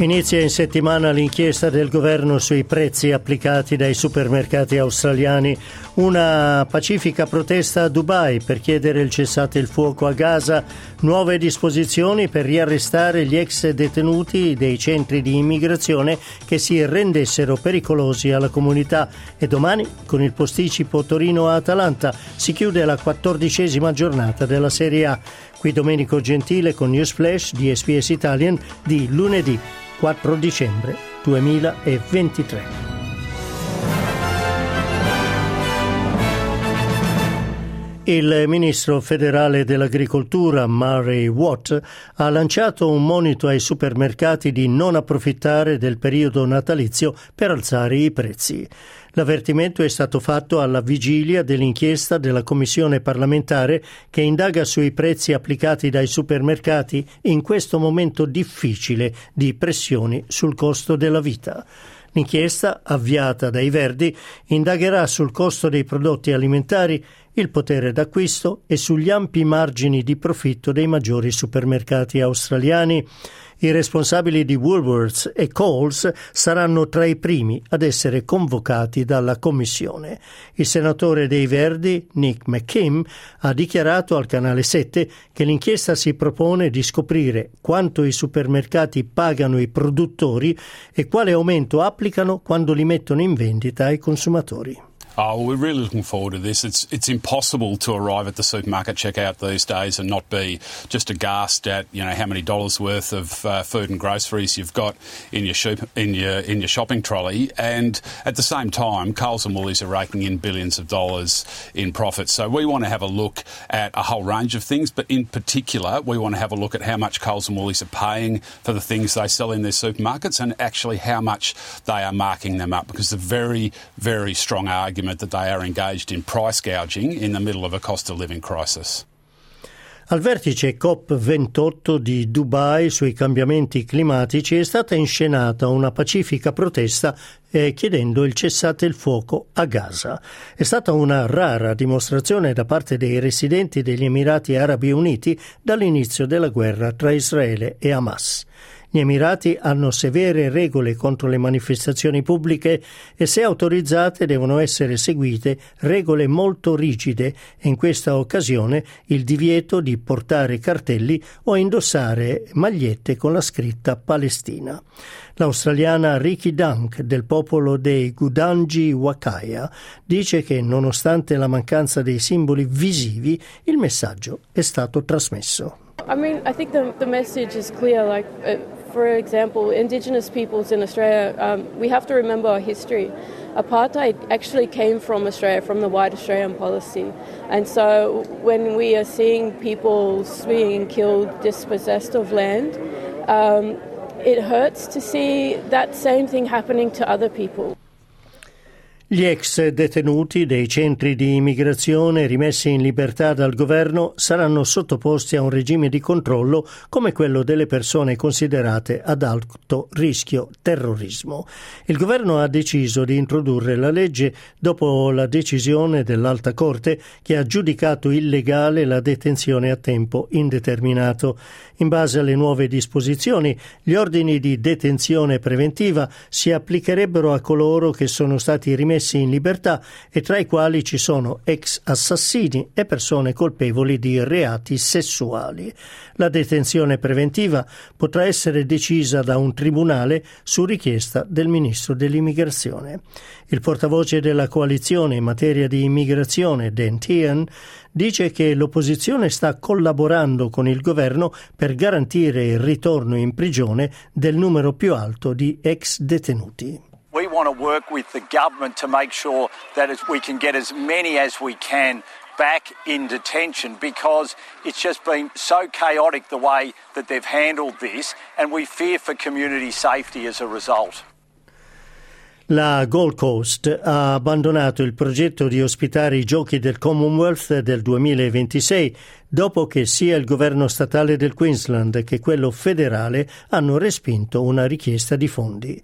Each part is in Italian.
Inizia in settimana l'inchiesta del governo sui prezzi applicati dai supermercati australiani, una pacifica protesta a Dubai per chiedere il cessate il fuoco a Gaza, nuove disposizioni per riarrestare gli ex detenuti dei centri di immigrazione che si rendessero pericolosi alla comunità. E domani con il posticipo Torino-Atalanta si chiude la quattordicesima giornata della Serie A. Qui Domenico Gentile con News Flash di SPS Italian di lunedì 4 dicembre 2023. Il ministro federale dell'agricoltura Murray Watt ha lanciato un monito ai supermercati di non approfittare del periodo natalizio per alzare i prezzi. L'avvertimento è stato fatto alla vigilia dell'inchiesta della Commissione parlamentare che indaga sui prezzi applicati dai supermercati in questo momento difficile di pressioni sul costo della vita. L'inchiesta, avviata dai Verdi, indagherà sul costo dei prodotti alimentari il potere d'acquisto e sugli ampi margini di profitto dei maggiori supermercati australiani. I responsabili di Woolworths e Coles saranno tra i primi ad essere convocati dalla Commissione. Il senatore dei Verdi, Nick McKim, ha dichiarato al Canale 7 che l'inchiesta si propone di scoprire quanto i supermercati pagano i produttori e quale aumento applicano quando li mettono in vendita ai consumatori. Oh, we're really looking forward to this. It's it's impossible to arrive at the supermarket checkout these days and not be just aghast at you know how many dollars worth of uh, food and groceries you've got in your shop, in your in your shopping trolley, and at the same time, Coles and Woolies are raking in billions of dollars in profits. So we want to have a look at a whole range of things, but in particular, we want to have a look at how much Coles and Woolies are paying for the things they sell in their supermarkets, and actually how much they are marking them up, because a very very strong argument argument that they are engaged in price gouging in the middle of a cost of living crisis. Al vertice COP28 di Dubai sui cambiamenti climatici è stata inscenata una pacifica protesta eh, chiedendo il cessate il fuoco a Gaza. È stata una rara dimostrazione da parte dei residenti degli Emirati Arabi Uniti dall'inizio della guerra tra Israele e Hamas. Gli Emirati hanno severe regole contro le manifestazioni pubbliche e se autorizzate devono essere seguite regole molto rigide in questa occasione il divieto di portare cartelli o indossare magliette con la scritta Palestina. L'australiana Ricky Dunk del popolo dei Gudanji Wakaya dice che nonostante la mancanza dei simboli visivi il messaggio è stato trasmesso. I mean, I think the, the message is clear. Like, uh, for example, Indigenous peoples in Australia, um, we have to remember our history. Apartheid actually came from Australia, from the White Australian policy. And so when we are seeing people being killed, dispossessed of land, um, it hurts to see that same thing happening to other people. Gli ex detenuti dei centri di immigrazione rimessi in libertà dal governo saranno sottoposti a un regime di controllo come quello delle persone considerate ad alto rischio terrorismo. Il governo ha deciso di introdurre la legge dopo la decisione dell'Alta Corte che ha giudicato illegale la detenzione a tempo indeterminato. In base alle nuove disposizioni, gli ordini di detenzione preventiva si applicherebbero a coloro che sono stati rimessi messi in libertà e tra i quali ci sono ex assassini e persone colpevoli di reati sessuali. La detenzione preventiva potrà essere decisa da un tribunale su richiesta del ministro dell'immigrazione. Il portavoce della coalizione in materia di immigrazione, Dan Tian, dice che l'opposizione sta collaborando con il governo per garantire il ritorno in prigione del numero più alto di ex detenuti. We want to work with the government to make sure that we can get as many as we can back in detention because it's just been so chaotic the way that they've handled this, and we fear for community safety as a result. La Gold Coast ha abbandonato il progetto di ospitare i giochi del Commonwealth del 2026 dopo che sia il governo statale del Queensland che quello federale hanno respinto una richiesta di fondi.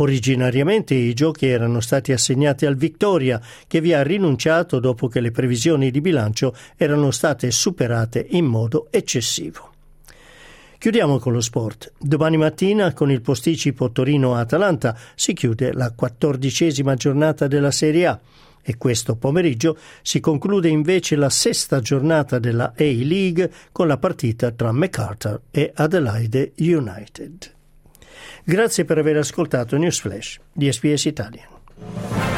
Originariamente i giochi erano stati assegnati al Victoria, che vi ha rinunciato dopo che le previsioni di bilancio erano state superate in modo eccessivo. Chiudiamo con lo sport. Domani mattina con il posticipo Torino-Atalanta si chiude la quattordicesima giornata della Serie A e questo pomeriggio si conclude invece la sesta giornata della A-League con la partita tra MacArthur e Adelaide United. Grazie per aver ascoltato News Flash di SPS Italian.